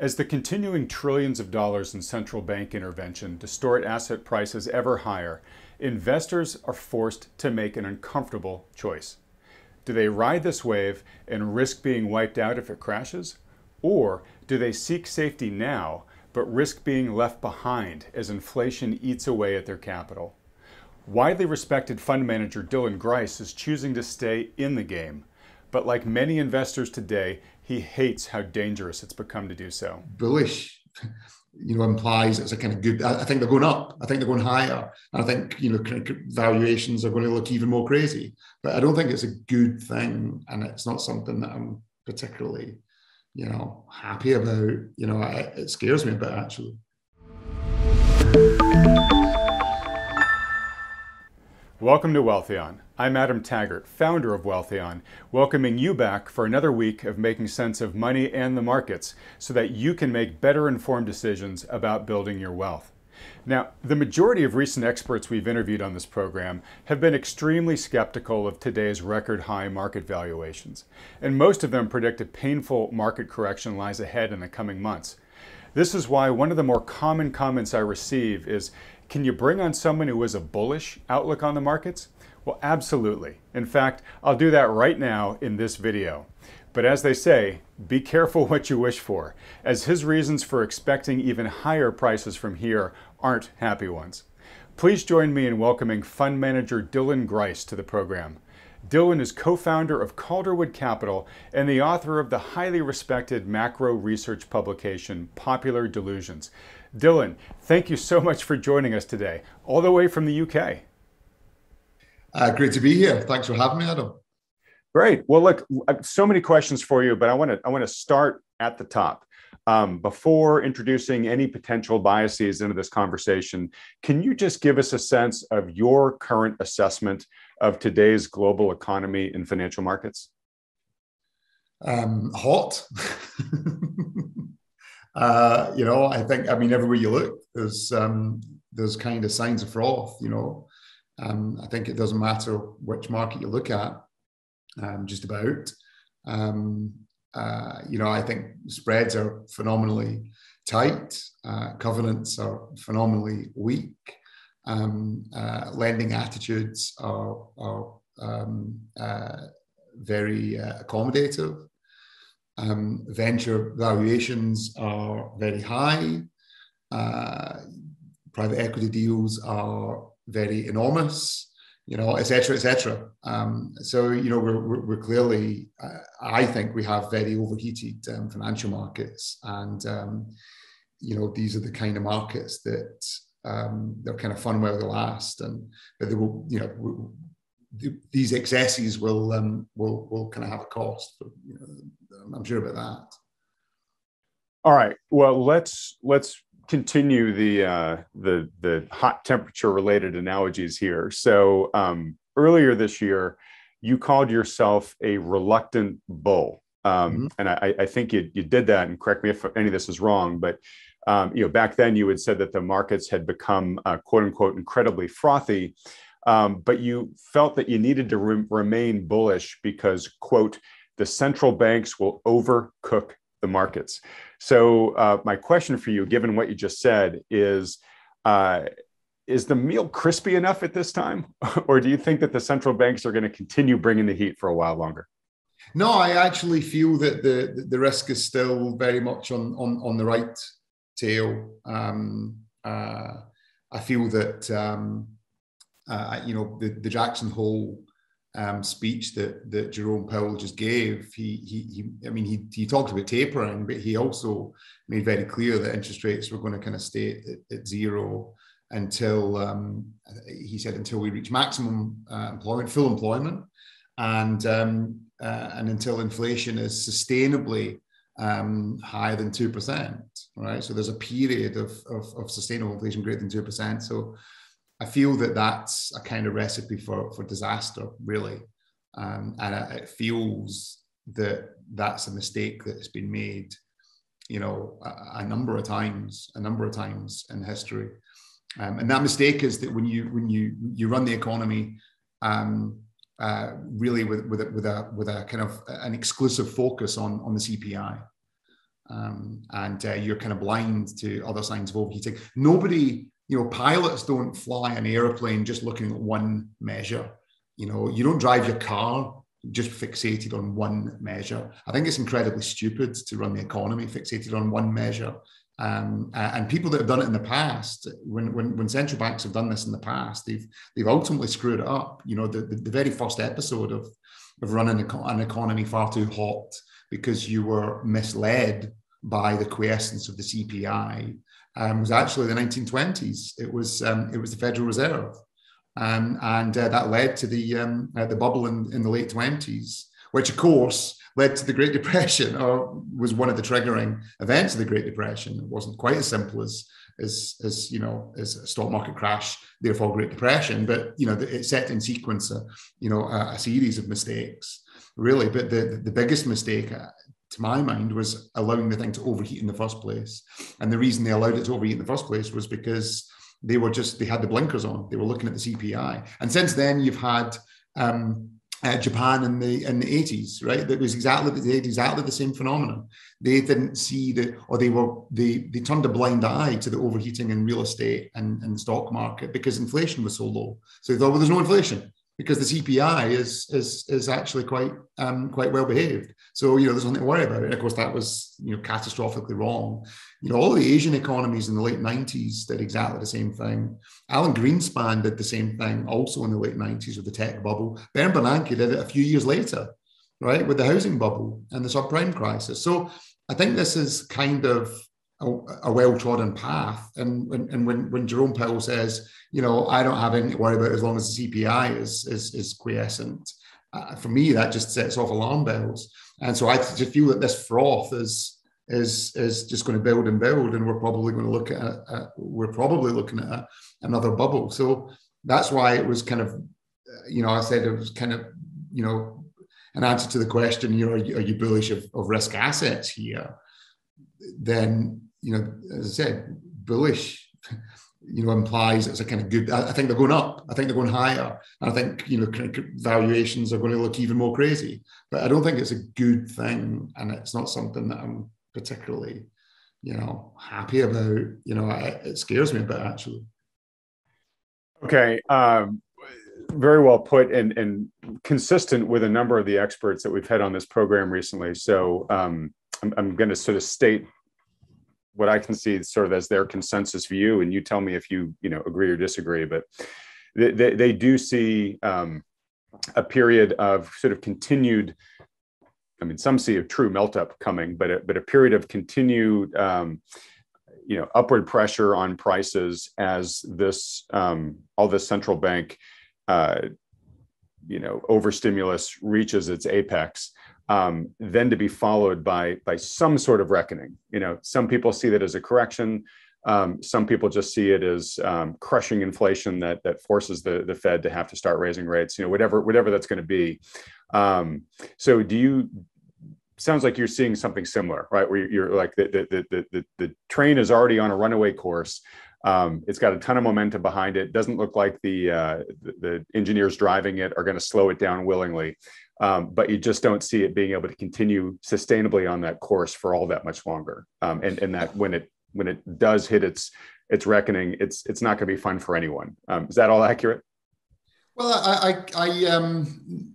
As the continuing trillions of dollars in central bank intervention distort asset prices ever higher, investors are forced to make an uncomfortable choice. Do they ride this wave and risk being wiped out if it crashes? Or do they seek safety now but risk being left behind as inflation eats away at their capital? Widely respected fund manager Dylan Grice is choosing to stay in the game. But like many investors today, he hates how dangerous it's become to do so. Bullish, you know, implies it's a kind of good. I think they're going up. I think they're going higher. And I think you know valuations are going to look even more crazy. But I don't think it's a good thing, and it's not something that I'm particularly, you know, happy about. You know, I, it scares me a bit actually. Welcome to Wealthion. I'm Adam Taggart, founder of Wealthion, welcoming you back for another week of making sense of money and the markets so that you can make better informed decisions about building your wealth. Now, the majority of recent experts we've interviewed on this program have been extremely skeptical of today's record high market valuations, and most of them predict a painful market correction lies ahead in the coming months. This is why one of the more common comments I receive is can you bring on someone who has a bullish outlook on the markets? Well, absolutely. In fact, I'll do that right now in this video. But as they say, be careful what you wish for, as his reasons for expecting even higher prices from here aren't happy ones. Please join me in welcoming fund manager Dylan Grice to the program. Dylan is co founder of Calderwood Capital and the author of the highly respected macro research publication Popular Delusions. Dylan, thank you so much for joining us today, all the way from the UK. Uh, great to be here. Thanks for having me, Adam. Great. Well, look, so many questions for you, but I want to I want to start at the top. Um, before introducing any potential biases into this conversation, can you just give us a sense of your current assessment of today's global economy and financial markets? Um, hot. Uh, you know, I think, I mean, everywhere you look, there's um, there's kind of signs of froth. You know, um, I think it doesn't matter which market you look at, um, just about. Um, uh, you know, I think spreads are phenomenally tight. Uh, covenants are phenomenally weak. Um, uh, lending attitudes are, are um, uh, very uh, accommodative. Um, venture valuations are very high. Uh, private equity deals are very enormous, you know, et cetera, et cetera. Um, so, you know, we're, we're, we're clearly, uh, I think we have very overheated um, financial markets. And, um, you know, these are the kind of markets that um, they're kind of fun while they last. And but they will, you know, these excesses will um, will will kind of have a cost. But, you know, I'm sure about that. All right. Well, let's let's continue the uh, the the hot temperature related analogies here. So um, earlier this year, you called yourself a reluctant bull, um, mm-hmm. and I, I, think you you did that. And correct me if any of this is wrong, but um, you know back then you had said that the markets had become uh, quote unquote incredibly frothy. Um, but you felt that you needed to re- remain bullish because, quote, the central banks will overcook the markets. So, uh, my question for you, given what you just said, is uh, is the meal crispy enough at this time, or do you think that the central banks are going to continue bringing the heat for a while longer? No, I actually feel that the the risk is still very much on on, on the right tail. Um, uh, I feel that um, uh, you know the, the Jackson Hole um, speech that that Jerome Powell just gave, he he, he I mean he he talked about tapering, but he also made very clear that interest rates were going to kind of stay at, at zero until um, he said until we reach maximum uh, employment, full employment, and um, uh, and until inflation is sustainably um, higher than two percent. Right, so there's a period of, of, of sustainable inflation greater than two percent. So I feel that that's a kind of recipe for, for disaster, really. Um, and it feels that that's a mistake that's been made, you know, a, a number of times, a number of times in history. Um, and that mistake is that when you when you you run the economy um, uh, really with with a, with a with a kind of an exclusive focus on on the CPI, um, and uh, you're kind of blind to other signs of overheating. Nobody, you know, pilots don't fly an airplane just looking at one measure. You know, you don't drive your car just fixated on one measure. I think it's incredibly stupid to run the economy fixated on one measure. Um, and people that have done it in the past, when, when, when central banks have done this in the past, they've they've ultimately screwed it up. You know, the, the, the very first episode of of running an economy far too hot because you were misled by the quiescence of the CPI um, was actually the 1920s. It was um, it was the Federal Reserve, um, and uh, that led to the um, uh, the bubble in, in the late 20s, which of course led to the Great Depression, or was one of the triggering events of the Great Depression. It wasn't quite as simple as as, as you know as a stock market crash, therefore Great Depression, but you know it set in sequence a you know a, a series of mistakes really. But the the biggest mistake to my mind, was allowing the thing to overheat in the first place. And the reason they allowed it to overheat in the first place was because they were just, they had the blinkers on. They were looking at the CPI. And since then, you've had um, uh, Japan in the in the 80s, right? That was exactly they had exactly the same phenomenon. They didn't see the or they were they they turned a blind eye to the overheating in real estate and, and stock market because inflation was so low. So they thought, well, there's no inflation because the CPI is is is actually quite um, quite well behaved. So you know, there's nothing to worry about. And of course, that was you know catastrophically wrong. You know, all the Asian economies in the late 90s did exactly the same thing. Alan Greenspan did the same thing also in the late 90s with the tech bubble. Ben Bernanke did it a few years later, right, with the housing bubble and the subprime crisis. So I think this is kind of a, a well-trodden path. And, and, when, when Jerome Powell says, you know, I don't have anything to worry about as long as the CPI is, is, is quiescent, uh, for me, that just sets off alarm bells. And so I just feel that this froth is is is just going to build and build, and we're probably going to look at we're probably looking at another bubble. So that's why it was kind of, you know, I said it was kind of, you know, an answer to the question, you know, are you, are you bullish of, of risk assets here? Then you know, as I said, bullish, you know, implies it's a kind of good. I, think they're going up. I think they're going higher. And I think you know valuations are going to look even more crazy. But I don't think it's a good thing, and it's not something that I'm particularly, you know, happy about. You know, I, it scares me a bit actually. Okay. Um, very well put and, and consistent with a number of the experts that we've had on this program recently. So um, I'm, I'm going to sort of state what I can see sort of as their consensus view, and you tell me if you you know agree or disagree. But they, they, they do see um, a period of sort of continued. I mean, some see a true melt up coming, but a, but a period of continued, um, you know, upward pressure on prices as this um, all this central bank, uh, you know, overstimulus reaches its apex um, then to be followed by by some sort of reckoning. You know, some people see that as a correction. Um, some people just see it as um, crushing inflation that that forces the the Fed to have to start raising rates. You know, whatever whatever that's going to be. Um, so, do you? Sounds like you're seeing something similar, right? Where you're like the the the the, the train is already on a runaway course. Um, it's got a ton of momentum behind it. Doesn't look like the, uh, the, the engineers driving it are going to slow it down willingly um, but you just don't see it being able to continue sustainably on that course for all that much longer. Um, and, and that when it when it does hit its its reckoning, it's it's not going to be fun for anyone. Um, is that all accurate? Well, I I, I um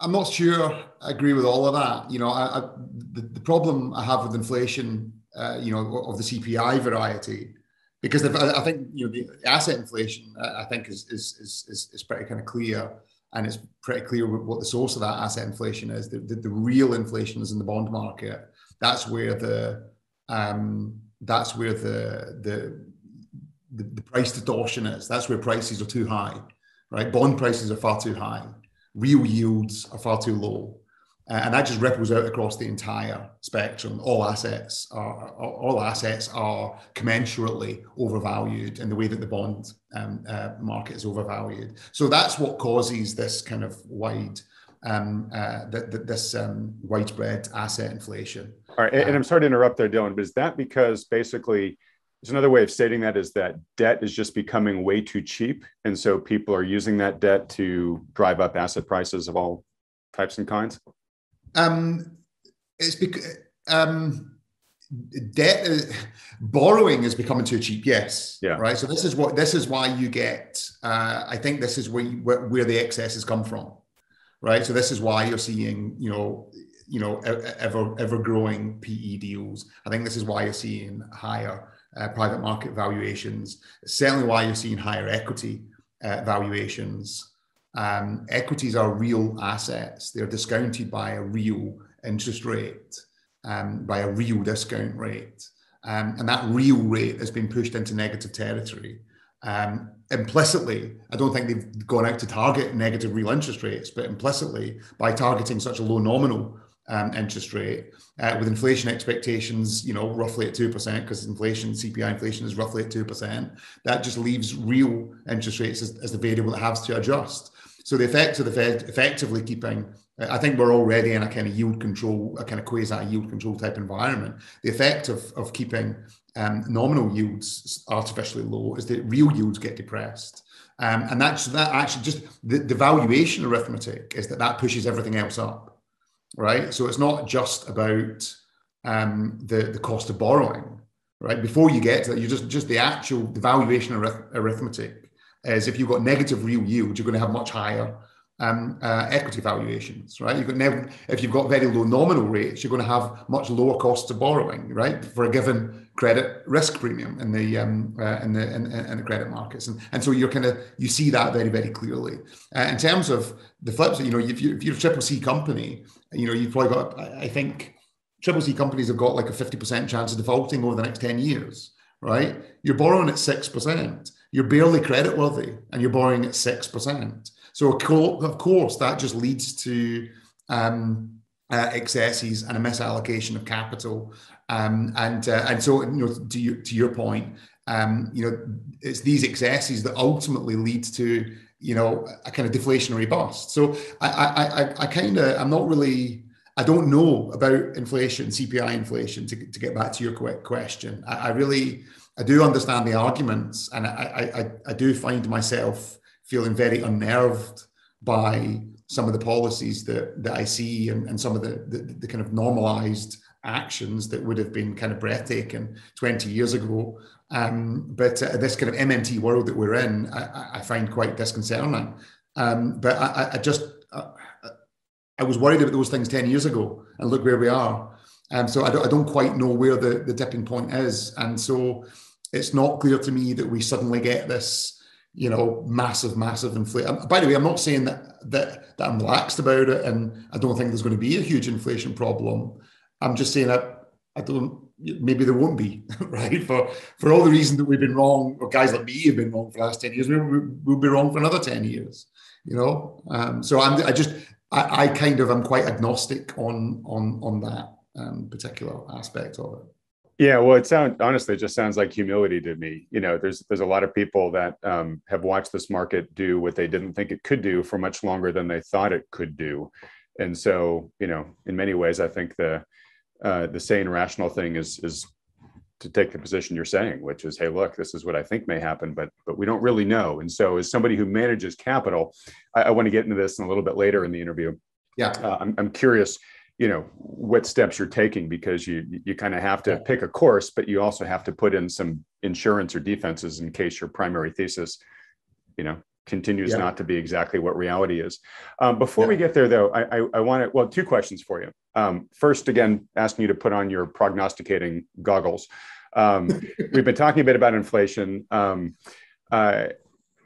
I'm not sure I agree with all of that. You know, I, I the, the problem I have with inflation, uh, you know, of the CPI variety, because I think you know the asset inflation, I think is is is is pretty kind of clear and it's pretty clear what the source of that asset inflation is. The, the, the real inflation is in the bond market. That's where the um, that's where the, the the the price distortion is. That's where prices are too high, right? Bond prices are far too high. Real yields are far too low. Uh, and that just ripples out across the entire spectrum. All assets are all assets are commensurately overvalued in the way that the bond um, uh, market is overvalued. So that's what causes this kind of wide, um, uh, this um, widespread asset inflation. All right, and, and I'm sorry to interrupt there, Dylan, but is that because basically? There's another way of stating that is that debt is just becoming way too cheap. And so people are using that debt to drive up asset prices of all types and kinds? Um, it's because um, debt uh, borrowing is becoming too cheap yes yeah. right? So this is what this is why you get uh, i think this is where, you, where, where the excesses come from right? So this is why you're seeing you know you know ever ever growing pe deals. I think this is why you're seeing higher uh, private market valuations. Certainly why you're seeing higher equity uh, valuations um, equities are real assets they're discounted by a real interest rate um, by a real discount rate. Um, and that real rate has been pushed into negative territory. Um, implicitly, I don't think they've gone out to target negative real interest rates, but implicitly, by targeting such a low nominal um, interest rate, uh, with inflation expectations, you know, roughly at 2%, because inflation, CPI inflation is roughly at 2%, that just leaves real interest rates as, as the variable that has to adjust. So the effect of the Fed effectively keeping I think we're already in a kind of yield control, a kind of quasi yield control type environment. The effect of, of keeping um, nominal yields artificially low is that real yields get depressed. Um, and that's that actually just the, the valuation arithmetic is that that pushes everything else up, right? So it's not just about um, the, the cost of borrowing, right? Before you get to that, you just, just the actual the valuation arith- arithmetic is if you've got negative real yield, you're going to have much higher um, uh, equity valuations, right? You've got never, if you've got very low nominal rates, you're going to have much lower costs of borrowing, right, for a given credit risk premium in the um, uh, in the in, in, the credit markets, and and so you're kind of you see that very very clearly. Uh, in terms of the flip side, you know, if, you, if you're a triple C company, you know, you've probably got, I think, triple C companies have got like a fifty percent chance of defaulting over the next ten years, right? You're borrowing at six percent. You're barely credit worthy, and you're borrowing at six percent so of course that just leads to um, uh, excesses and a misallocation of capital. Um, and uh, and so you know to your, to your point, um, you know it's these excesses that ultimately lead to you know a kind of deflationary bust. So I I, I, I kind of I'm not really I don't know about inflation, CPI inflation. To, to get back to your quick question, I, I really I do understand the arguments, and I I, I do find myself feeling very unnerved by some of the policies that, that I see and, and some of the, the, the kind of normalized actions that would have been kind of breathtaking 20 years ago. Um, but uh, this kind of MMT world that we're in, I, I find quite disconcerting. Um, but I, I just, uh, I was worried about those things 10 years ago, and look where we are. Um, so I don't, I don't quite know where the, the tipping point is. And so it's not clear to me that we suddenly get this you know, massive, massive inflation. By the way, I'm not saying that, that that I'm relaxed about it, and I don't think there's going to be a huge inflation problem. I'm just saying that I don't. Maybe there won't be, right? For for all the reasons that we've been wrong, or guys like me have been wrong for the last ten years, we, will be wrong for another ten years. You know, um, so I'm. I just. I, I kind of am quite agnostic on on on that um, particular aspect of it. Yeah, well, it sounds honestly, it just sounds like humility to me. You know, there's there's a lot of people that um, have watched this market do what they didn't think it could do for much longer than they thought it could do, and so you know, in many ways, I think the uh, the sane, rational thing is is to take the position you're saying, which is, hey, look, this is what I think may happen, but but we don't really know. And so, as somebody who manages capital, I, I want to get into this a little bit later in the interview. Yeah, uh, I'm, I'm curious you know what steps you're taking because you you kind of have to pick a course but you also have to put in some insurance or defenses in case your primary thesis you know continues yeah. not to be exactly what reality is. Um, before yeah. we get there though i i, I want to well two questions for you. Um, first again asking you to put on your prognosticating goggles. Um, we've been talking a bit about inflation. Um, uh,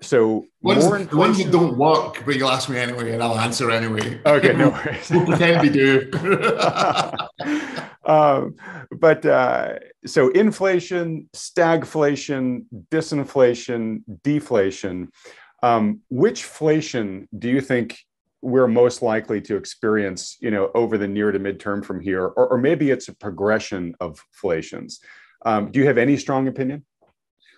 so ones, the ones that don't work, but you'll ask me anyway, and I'll answer anyway. Okay, no worries. we'll pretend we do. um, but uh, so inflation, stagflation, disinflation, deflation. Um, which inflation do you think we're most likely to experience, you know, over the near to midterm from here, or, or maybe it's a progression of inflations? Um, do you have any strong opinion?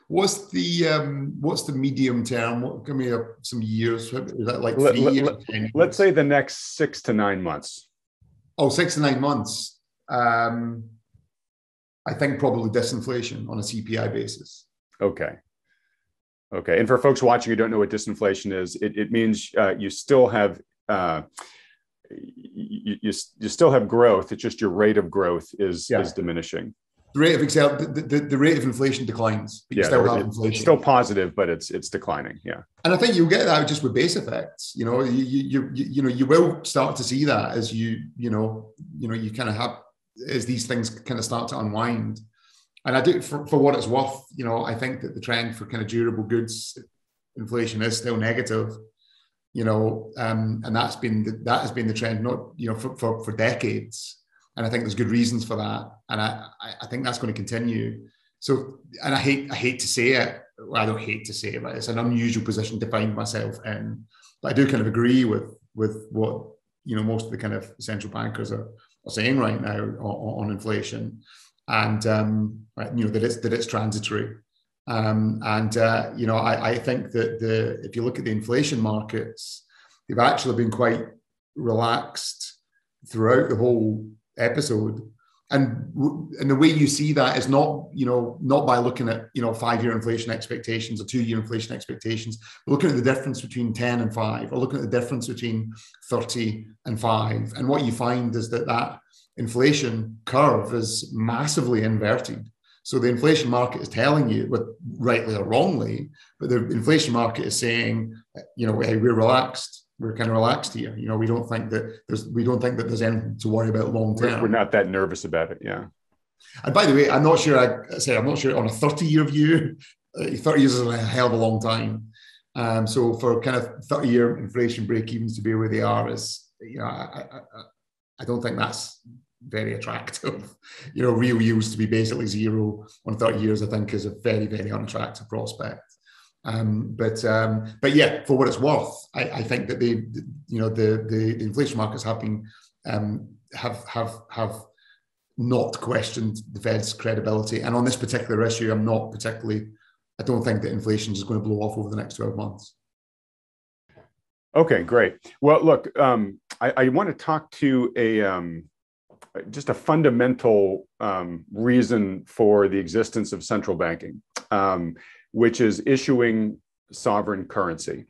What's the um, what's the medium term? What, give me a, some years. Is that like three let, years? Let, let's say the next six to nine months. Oh, six to nine months. Um, I think probably disinflation on a CPI basis. Okay. Okay. And for folks watching who don't know what disinflation is, it, it means uh, you still have uh, you, you, you, still have growth. It's just your rate of growth is yeah. is diminishing. The rate of excel, the, the, the, rate of inflation declines. But yeah, still have inflation. It's still positive, but it's it's declining. Yeah, and I think you'll get that just with base effects. You know, you you you, you know you will start to see that as you you know you know you kind of have as these things kind of start to unwind. And I do, for, for what it's worth, you know, I think that the trend for kind of durable goods inflation is still negative you know, um, and that's been the, that has been the trend, not you know, for, for, for decades and I think there's good reasons for that, and I I think that's going to continue. So, and I hate I hate to say it. Well, I don't hate to say it, but it's an unusual position to find myself in. But I do kind of agree with with what you know most of the kind of central bankers are, are saying right now on, on inflation, and um, you know that it's that it's transitory. Um, and uh, you know, I, I think that the if you look at the inflation markets, they've actually been quite relaxed throughout the whole episode. And and the way you see that is not you know not by looking at you know five year inflation expectations or two year inflation expectations We're looking at the difference between 10 and 5 or looking at the difference between 30 and 5 and what you find is that that inflation curve is massively inverted. So the inflation market is telling you with rightly or wrongly but the inflation market is saying you know hey we're relaxed we're kind of relaxed here. You know, we don't think that there's we don't think that there's anything to worry about long term. We're not that nervous about it. Yeah. And by the way, I'm not sure. I say I'm not sure on a 30 year view. Uh, 30 years is a hell of a long time. Um, so for kind of 30 year inflation break evens to be where they are is, you know, I, I, I don't think that's very attractive. You know, real yields to be basically zero on 30 years, I think, is a very, very unattractive prospect. Um, but um, but yeah, for what it's worth, I, I think that the you know the the, the inflation markets have been um, have have have not questioned the Fed's credibility, and on this particular issue, I'm not particularly. I don't think that inflation is going to blow off over the next 12 months. Okay, great. Well, look, um, I, I, want to talk to a um, just a fundamental um, reason for the existence of central banking. Um, which is issuing sovereign currency.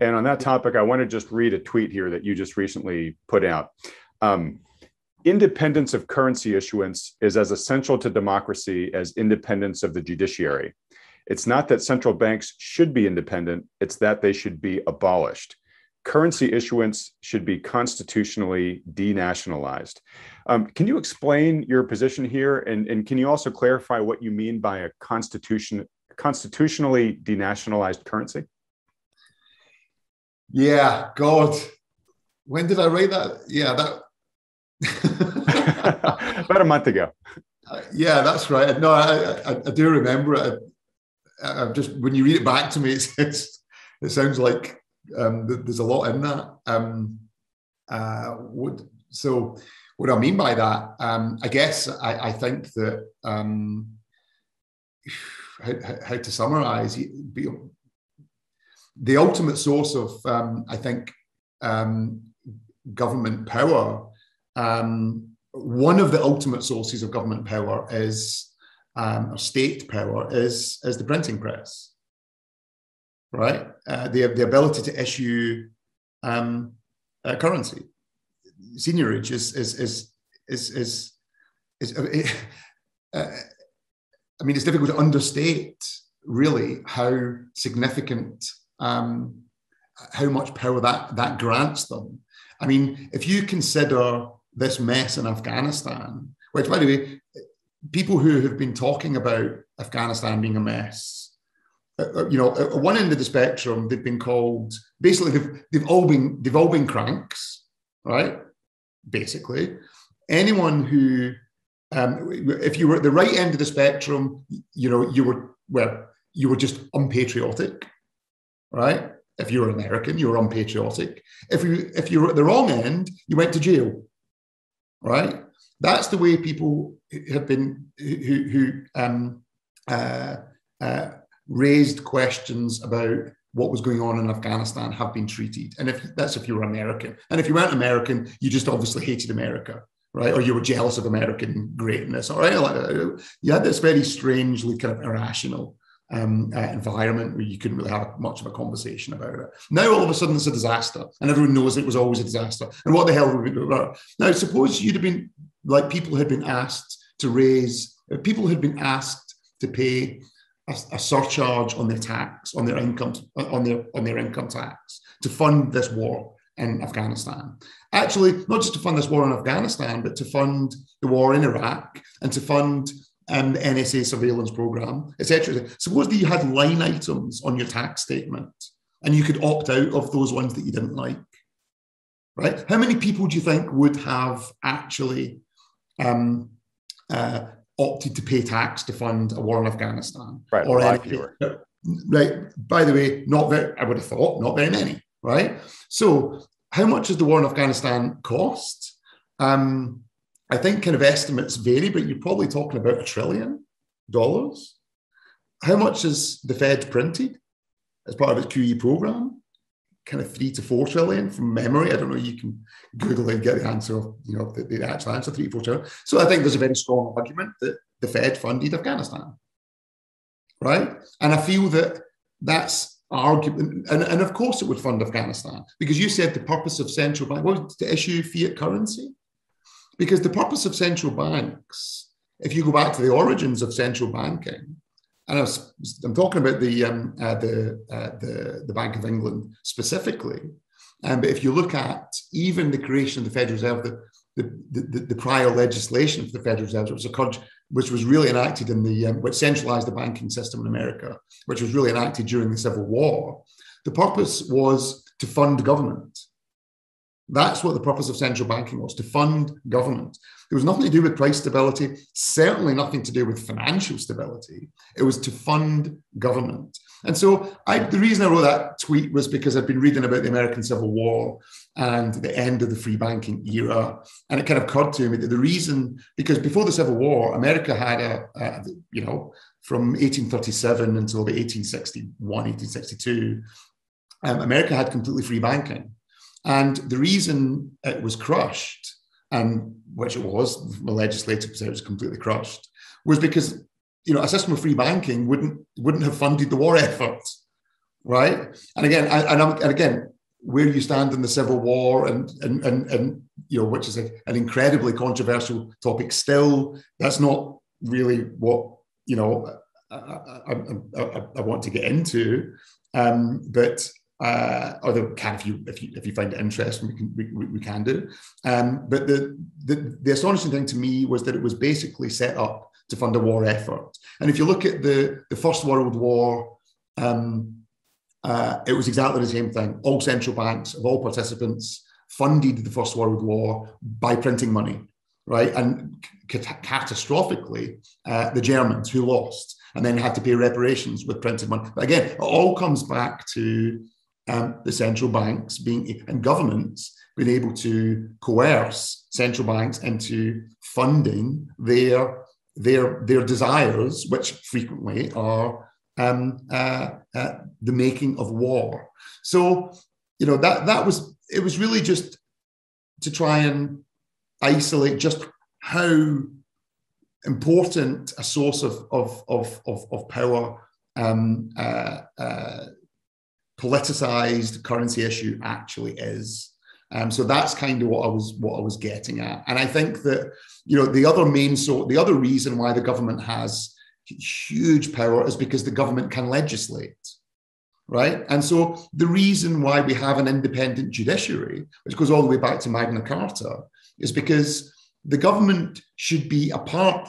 And on that topic, I want to just read a tweet here that you just recently put out. Um, independence of currency issuance is as essential to democracy as independence of the judiciary. It's not that central banks should be independent, it's that they should be abolished. Currency issuance should be constitutionally denationalized. Um, can you explain your position here? And, and can you also clarify what you mean by a constitution, constitutionally denationalized currency? Yeah, God. When did I write that? Yeah, that. About a month ago. Uh, yeah, that's right. No, I, I, I do remember it. I, just when you read it back to me, it's, it's it sounds like um, there's a lot in that. Um, uh, what, so, what do I mean by that? Um, I guess I, I think that um, how, how to summarize the ultimate source of um, i think um, government power um, one of the ultimate sources of government power is um, or state power is is the printing press right? Uh, the, the ability to issue um, currency. Seigniorage is is is is is, is, is uh, I mean, it's difficult to understate really how significant, um, how much power that that grants them. I mean, if you consider this mess in Afghanistan, which, by the way, people who have been talking about Afghanistan being a mess, uh, uh you know, at one end of the spectrum, they've been called basically they've, they've all been they've all been cranks, right? Basically, anyone who um, if you were at the right end of the spectrum, you know, you were well, you were just unpatriotic, right? If you were American, you were unpatriotic. If you if you were at the wrong end, you went to jail, right? That's the way people have been who who um, uh, uh, raised questions about what was going on in Afghanistan have been treated. And if that's if you were American, and if you weren't American, you just obviously hated America right? Or you were jealous of American greatness, all right? You had this very strangely kind of irrational um, uh, environment where you couldn't really have much of a conversation about it. Now all of a sudden it's a disaster, and everyone knows it was always a disaster. And what the hell would we do about it? Now suppose you'd have been like people had been asked to raise people had been asked to pay a, a, surcharge on their tax, on their income, on their on their income tax to fund this war in Afghanistan. Actually, not just to fund this war in Afghanistan, but to fund the war in Iraq and to fund um, the NSA surveillance program, etc. Suppose that you had line items on your tax statement and you could opt out of those ones that you didn't like. Right? How many people do you think would have actually um, uh, opted to pay tax to fund a war in Afghanistan? Right, or a lot fewer. Right. By the way, not very. I would have thought not very many. Right. So, how much does the war in Afghanistan cost? Um, I think kind of estimates vary, but you're probably talking about a trillion dollars. How much is the Fed printed as part of its QE program? Kind of three to four trillion from memory. I don't know. You can Google and get the answer of you know the, the actual answer three to four trillion. So I think there's a very strong argument that the Fed funded Afghanistan, right? And I feel that that's argument, and, and of course it would fund Afghanistan because you said the purpose of central bank was to issue fiat currency. Because the purpose of central banks, if you go back to the origins of central banking, and I am talking about the, um, uh, the, uh, the, the Bank of England specifically, um, but if you look at even the creation of the Federal Reserve, the, the, the, the prior legislation for the Federal Reserve, which was, occurred, which was really enacted in the, um, which centralized the banking system in America, which was really enacted during the Civil War, the purpose was to fund government. That's what the purpose of central banking was to fund government. It was nothing to do with price stability, certainly nothing to do with financial stability. It was to fund government. And so I, the reason I wrote that tweet was because I'd been reading about the American Civil War and the end of the free banking era. And it kind of occurred to me that the reason, because before the Civil War, America had a, a you know, from 1837 until about 1861, 1862, um, America had completely free banking. And the reason it was crushed, and which it was, the legislative was completely crushed, was because you know a system of free banking wouldn't wouldn't have funded the war effort, right? And again, and, and again, where you stand in the Civil War, and and and, and you know, which is a, an incredibly controversial topic. Still, that's not really what you know I, I, I, I want to get into. Um, but uh, or can if you if you if you find it interesting, we can we, we can do. Um, but the, the the astonishing thing to me was that it was basically set up to fund a war effort. And if you look at the the First World War, um, uh, it was exactly the same thing. All central banks of all participants funded the First World War by printing money, right? And catastrophically, uh, the Germans who lost and then had to pay reparations with printed money. But again, it all comes back to um, the central banks being and governments being able to coerce central banks into funding their their their desires, which frequently are um, uh, uh, the making of war. So you know that that was it was really just to try and isolate just how important a source of of of of, of power um, uh, uh politicized currency issue actually is. Um, so that's kind of what I was what I was getting at, and I think that you know the other main so the other reason why the government has huge power is because the government can legislate, right? And so the reason why we have an independent judiciary, which goes all the way back to Magna Carta, is because the government should be a part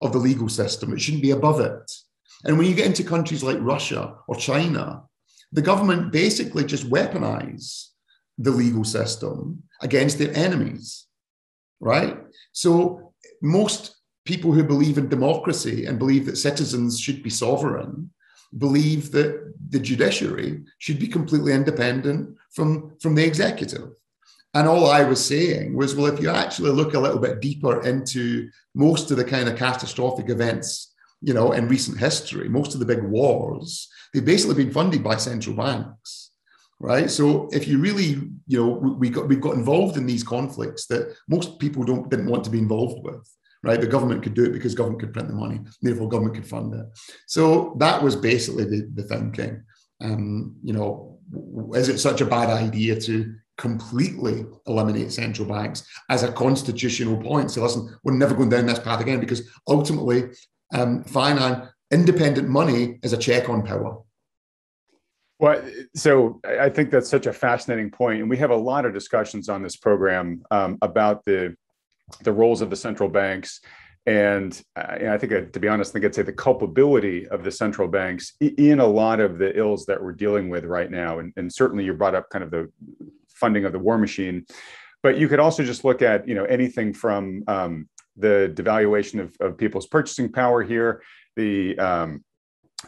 of the legal system; it shouldn't be above it. And when you get into countries like Russia or China, the government basically just weaponize the legal system against their enemies, right? So most people who believe in democracy and believe that citizens should be sovereign believe that the judiciary should be completely independent from, from the executive. And all I was saying was, well, if you actually look a little bit deeper into most of the kind of catastrophic events, you know, in recent history, most of the big wars, they've basically been funded by central banks, right? So if you really, you know, we got we've got involved in these conflicts that most people don't didn't want to be involved with, right? The government could do it because government could print the money, therefore government could fund it. So that was basically the, the thinking. Um, you know, is it such a bad idea to completely eliminate central banks as a constitutional point. So listen, we're never going down this path again because ultimately, um, finance, independent money is a check on power. Well, so I think that's such a fascinating point, and we have a lot of discussions on this program um, about the the roles of the central banks, and, uh, and I think, uh, to be honest, I think I'd say the culpability of the central banks in a lot of the ills that we're dealing with right now, and, and certainly you brought up kind of the funding of the war machine, but you could also just look at you know anything from um, the devaluation of, of people's purchasing power here, the um,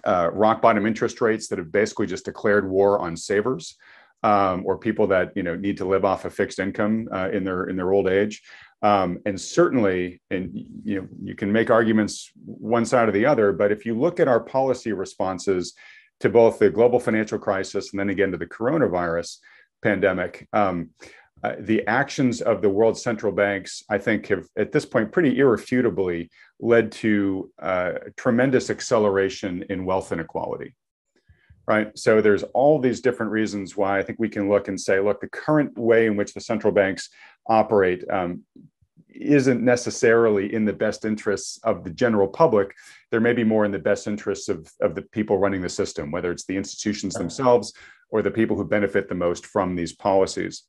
uh, rock bottom interest rates that have basically just declared war on savers um, or people that you know need to live off a fixed income uh, in their in their old age. Um, and certainly, and you know, you can make arguments one side or the other, but if you look at our policy responses to both the global financial crisis and then again to the coronavirus pandemic, um, uh, the actions of the world's central banks, I think, have at this point pretty irrefutably led to uh, tremendous acceleration in wealth inequality. Right. So there's all these different reasons why I think we can look and say, look, the current way in which the central banks operate um, isn't necessarily in the best interests of the general public. There may be more in the best interests of, of the people running the system, whether it's the institutions themselves or the people who benefit the most from these policies.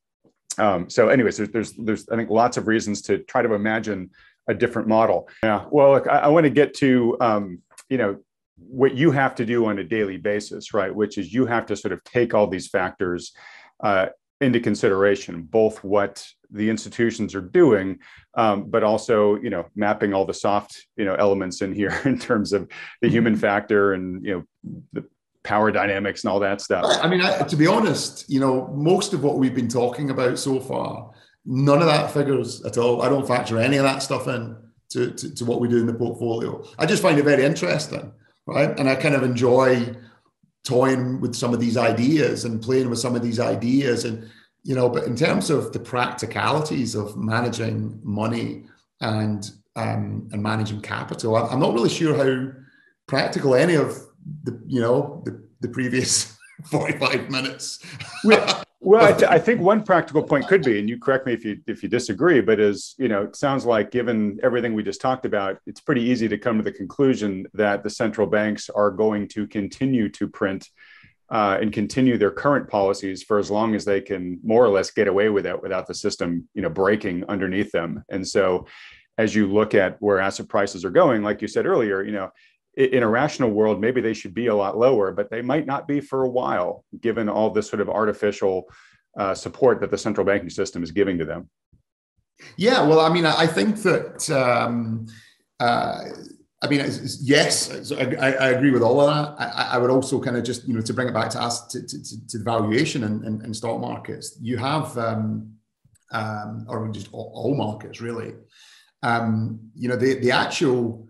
Um, so, anyways, there's, there's, there's, I think, lots of reasons to try to imagine a different model. Yeah. Well, look, I, I want to get to, um, you know, what you have to do on a daily basis, right? Which is you have to sort of take all these factors uh, into consideration, both what the institutions are doing, um, but also, you know, mapping all the soft, you know, elements in here in terms of the human factor and you know the power dynamics and all that stuff. I mean, I, to be honest, you know, most of what we've been talking about so far, none of that figures at all. I don't factor any of that stuff in to, to, to what we do in the portfolio. I just find it very interesting, right? And I kind of enjoy toying with some of these ideas and playing with some of these ideas and you know but in terms of the practicalities of managing money and um, and managing capital i'm not really sure how practical any of the you know the, the previous 45 minutes. Well, well I, th- I, think one practical point could be and you correct me if you if you disagree but is you know it sounds like given everything we just talked about it's pretty easy to come to the conclusion that the central banks are going to continue to print uh, and continue their current policies for as long as they can more or less get away with it without the system you know breaking underneath them. And so as you look at where asset prices are going like you said earlier you know in a rational world, maybe they should be a lot lower, but they might not be for a while, given all this sort of artificial uh, support that the central banking system is giving to them. Yeah, well, I mean, I think that. Um, uh, I mean, yes, I, I, agree with all of that. I, I, would also kind of just, you know, to bring it back to us to, to, to valuation and, and, and, stock markets, you have, um, um, or just all, all markets really, um, you know, the, the actual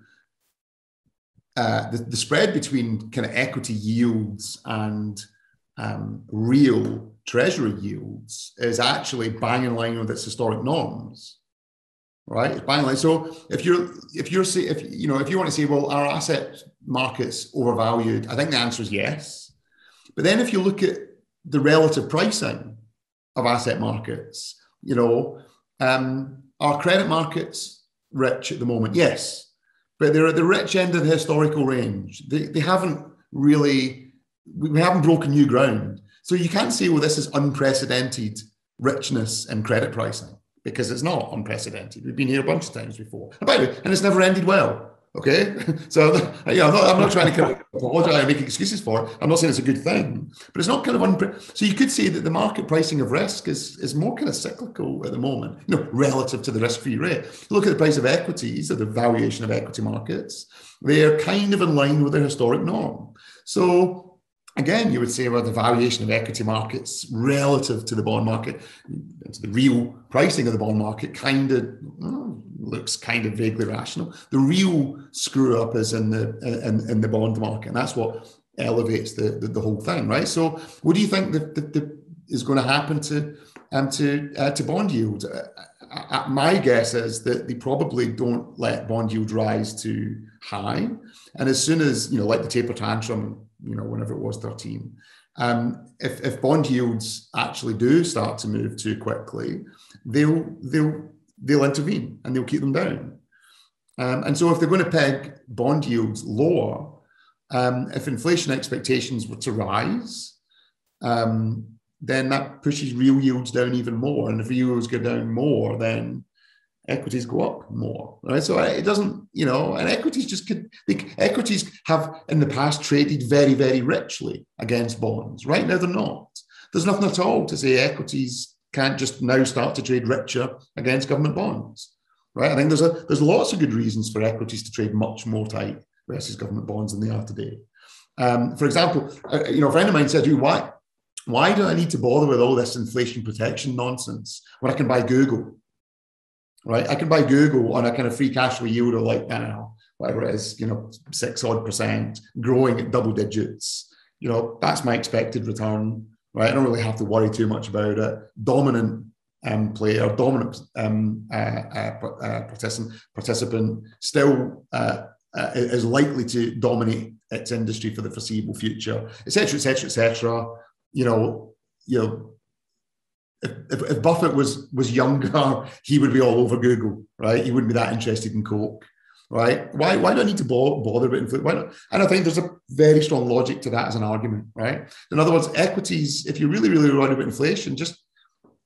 uh, the, the spread between kind of equity yields and um, real treasury yields is actually bang in line with its historic norms right? It's bang in line. So if you're if you're say if you know if you want to say well our asset markets overvalued i think the answer is yes. But then if you look at the relative pricing of asset markets you know um, are credit markets rich at the moment? Yes but they're at the rich end of the historical range. They, they haven't really, we haven't broken new ground. So you can't say, well, this is unprecedented richness in credit pricing because it's not unprecedented. We've been here a bunch of times before. And by the way, and it's never ended well. Okay, so yeah, I'm not, I'm not trying to kind of apologize and make excuses for it. I'm not saying it's a good thing, but it's not kind of unpre- so you could say that the market pricing of risk is is more kind of cyclical at the moment, you know, relative to the risk-free rate. Look at the price of equities or the valuation of equity markets; they are kind of in line with their historic norm. So again, you would say, well, the valuation of equity markets relative to the bond market, to the real pricing of the bond market, kind of looks kind of vaguely rational. The real screw up is in the in, in the bond market, and that's what elevates the, the, the whole thing, right? So, what do you think that, that, is going to happen to um, to uh, to bond yields? Uh, uh, my guess is that they probably don't let bond yield rise too high, and as soon as you know, like the taper tantrum you know, whenever it was 13, Um, if, if bond yields actually do start to move too quickly, they'll they'll they'll intervene and they'll keep them down. Um, and so if they're going to peg bond yields lower, um, if inflation expectations were to rise, um, then that pushes real yields down even more. And if yields go down more, then equities go up more, right? So it doesn't, you know, and equities just could, equities have in the past traded very, very richly against bonds. Right now, they're not. There's nothing at all to say equities can't just now start to trade richer against government bonds, right? I think there's a there's lots of good reasons for equities to trade much more tight versus government bonds than they are today. Um, for example, uh, you know, a friend of mine said, "You why why do I need to bother with all this inflation protection nonsense when I can buy Google?" right? I can buy Google on a kind of free cash flow yield of like, I know, whatever it is, you know, six odd percent, growing at double digits. You know, that's my expected return, right? I don't really have to worry too much about it. Dominant um, player, dominant um, uh, uh, uh, participant, still uh, uh, is likely to dominate its industry for the foreseeable future, etc., etc., etc. You know, you know, if, if, Buffett was was younger, he would be all over Google, right? He wouldn't be that interested in Coke, right? Why why do I need to bother about inflation? Why not? And I think there's a very strong logic to that as an argument, right? In other words, equities, if you're really really worried about inflation, just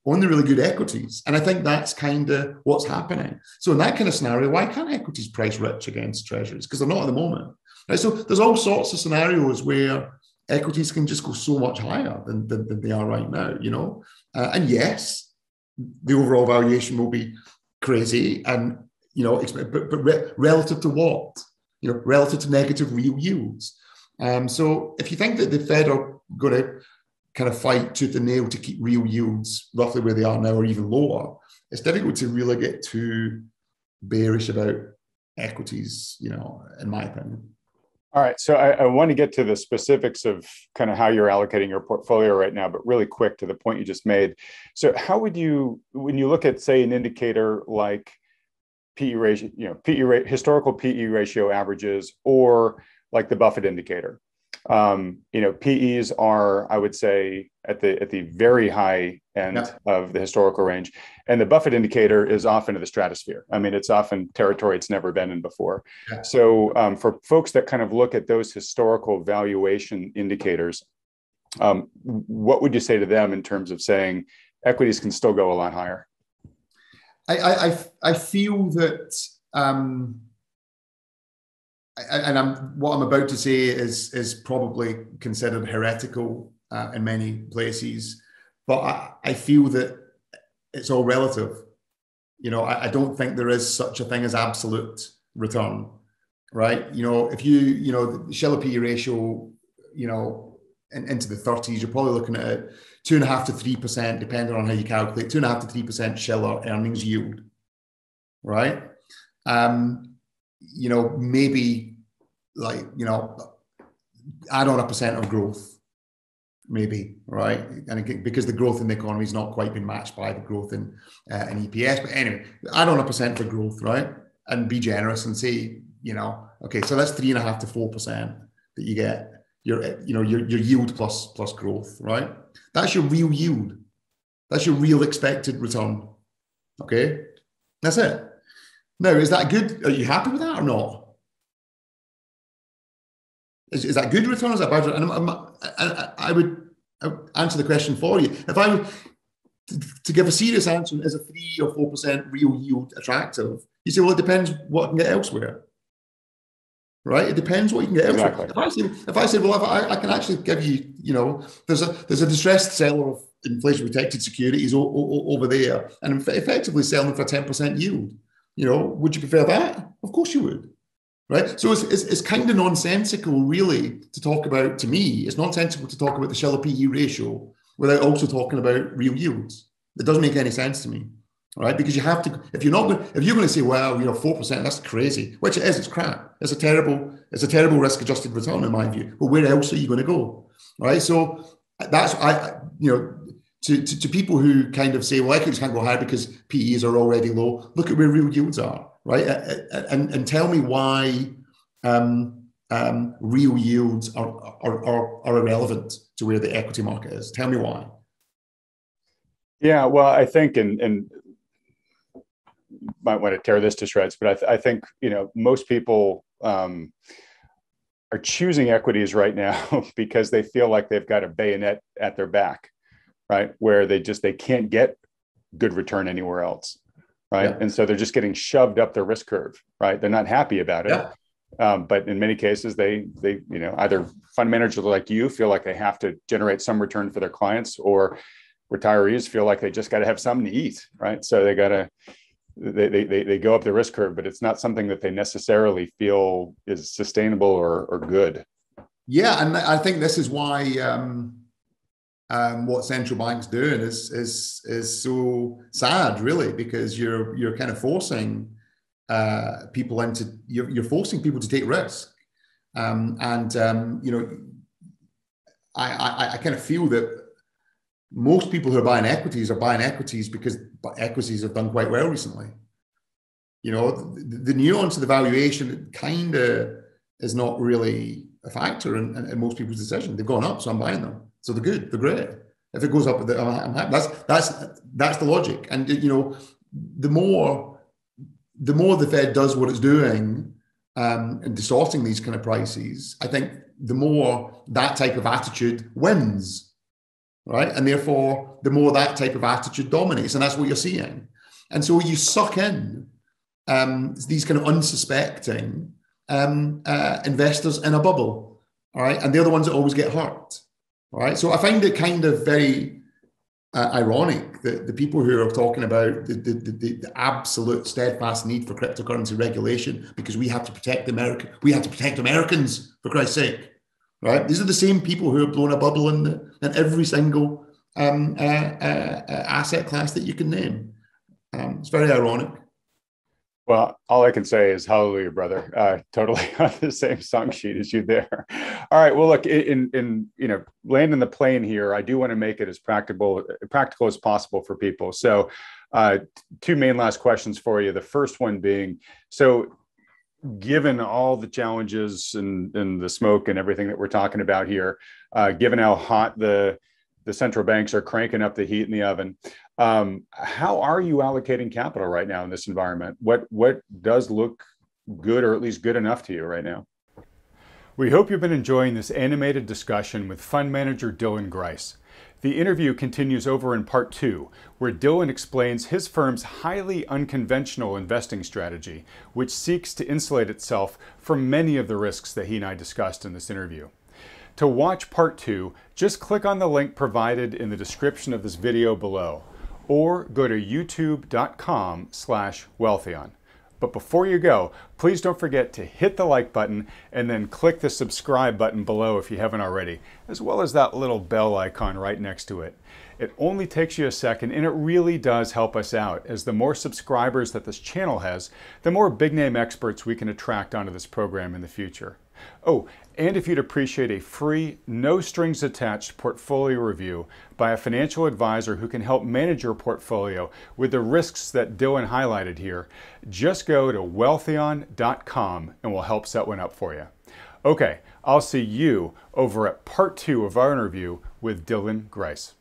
own the really good equities. And I think that's kind of what's happening. So in that kind of scenario, why can't equities price rich against treasuries? Because they're not at the moment. Right? So there's all sorts of scenarios where equities can just go so much higher than, than, than they are right now, you know? Uh, and yes, the overall valuation will be crazy and, you know, but, but re- relative to what? You know, relative to negative real yields. Um, so if you think that the Fed are going to kind of fight tooth and nail to keep real yields roughly where they are now or even lower, it's difficult to really get too bearish about equities, you know, in my opinion. All right. So I, I, want to get to the specifics of kind of how you're allocating your portfolio right now, but really quick to the point you just made. So how would you, when you look at, say, an indicator like PE ratio, you know, PE historical PE ratio averages, or like the Buffett indicator, um, you know, PEs are, I would say, at the at the very high end yeah. of the historical range, and the Buffett indicator is often in the stratosphere. I mean, it's often territory it's never been in before. Yeah. So, um, for folks that kind of look at those historical valuation indicators, um, what would you say to them in terms of saying equities can still go a lot higher? I I, I feel that. Um, and I'm, what I'm about to say is is probably considered heretical uh, in many places, but I, I, feel that it's all relative. You know, I, I, don't think there is such a thing as absolute return, right? You know, if you you know the Shiller ratio, you know, in, into the 30s, you're probably looking at two and a half to three percent, depending on how you calculate, two and a half to three percent Shiller earnings yield, right? Um, you know, maybe like, you know, add on a percent of growth, maybe, right? And again, because the growth in the economy has not quite been matched by the growth in, uh, in EPS. But anyway, add on a percent for growth, right? And be generous and say, you know, okay, so that's three and a half to four percent that you get. Your, you know, your, your yield plus plus growth, right? That's your real yield. That's your real expected return. Okay, that's it. Now, is that good? Are you happy with that or not? Is, is that good return? Is that bad? And I'm, I'm, I, I would answer the question for you. If I were to, to give a serious answer, is a three or four percent real yield attractive? You say, well, it depends what I can get elsewhere. Right? It depends what you can get. Exactly. If I say, if I say, well, if I, I can actually give you, you know, there's a there's a distressed seller of inflation protected securities o- o- over there, and effectively selling for ten percent yield you know, would you prefer that? Of course you would. Right. So it's, it's, it's kind of nonsensical, really, to talk about, to me, it's nonsensical to talk about the Shiller PE ratio without also talking about real yields. It doesn't make any sense to me. Right. Because you have to, if you're not if you're going to say, well, you know, 4%, that's crazy, which it is, it's crap. It's a terrible, it's a terrible risk adjusted return in my view. But where else are you going to go? Right. So that's, I, you know, to, to, to, people who kind of say, well, equities can't go higher because PEs are already low, look at where real yields are, right? And, and tell me why, um, um, real yields are, are, are, are irrelevant to where the equity market is. Tell me why. Yeah, well, I think, and, and might want to tear this to shreds, but I, th- I think you know most people um, are choosing equities right now because they feel like they've got a bayonet at their back, right? Where they just they can't get good return anywhere else, right? Yeah. And so they're just getting shoved up their risk curve, right? They're not happy about it. Yeah. Um, but in many cases, they they you know either fund managers like you feel like they have to generate some return for their clients, or retirees feel like they just got to have something to eat, right? So they got to they, they, they go up the risk curve, but it's not something that they necessarily feel is sustainable or, or good. Yeah, and I think this is why um, um, what central banks doing is is is so sad, really, because you're you're kind of forcing uh, people into you're, you're forcing people to take risk, um, and um, you know, I, I I kind of feel that most people who are buying equities are buying equities because equities have done quite well recently. You know, the, the nuance of the valuation kind of is not really a factor in, in, in, most people's decision. They've gone up, so I'm buying them. So they're good, they're great. If it goes up, I'm, happy. That's that's that's the logic. And you know, the more the more the Fed does what it's doing um, and distorting these kind of prices, I think the more that type of attitude wins right? And therefore, the more that type of attitude dominates, and that's what you're seeing. And so you suck in um, these kind of unsuspecting um, uh, investors in a bubble, all right? And they're the ones that always get hurt, all right? So I find it kind of very uh, ironic that the people who are talking about the, the, the, the, absolute steadfast need for cryptocurrency regulation because we have to protect the America, we have to protect Americans for Christ's sake right? These are the same people who have blown a bubble in, the, in every single um, uh, uh, uh, asset class that you can name. Um, it's very ironic. Well, all I can say is hallelujah, brother. Uh, totally on the same song sheet as you there. All right. Well, look, in in you know, landing the plane here, I do want to make it as practical practical as possible for people. So, uh, two main last questions for you. The first one being, so given all the challenges and, and the smoke and everything that we're talking about here, uh, given how hot the the central banks are cranking up the heat in the oven, um, how are you allocating capital right now in this environment? What what does look good or at least good enough to you right now? We hope you've been enjoying this animated discussion with fund manager Dylan Grice. The interview continues over in part two, where Dylan explains his firm's highly unconventional investing strategy, which seeks to insulate itself from many of the risks that he and I discussed in this interview. To watch part two, just click on the link provided in the description of this video below, or go to youtube.com slash wealthion. But before you go, please don't forget to hit the like button and then click the subscribe button below if you haven't already, as well as that little bell icon right next to it. It only takes you a second and it really does help us out, as the more subscribers that this channel has, the more big name experts we can attract onto this program in the future. Oh, and if you'd appreciate a free, no strings attached portfolio review by a financial advisor who can help manage your portfolio with the risks that Dylan highlighted here, just go to wealthion.com and we'll help set one up for you. Okay, I'll see you over at part two of our interview with Dylan Grice.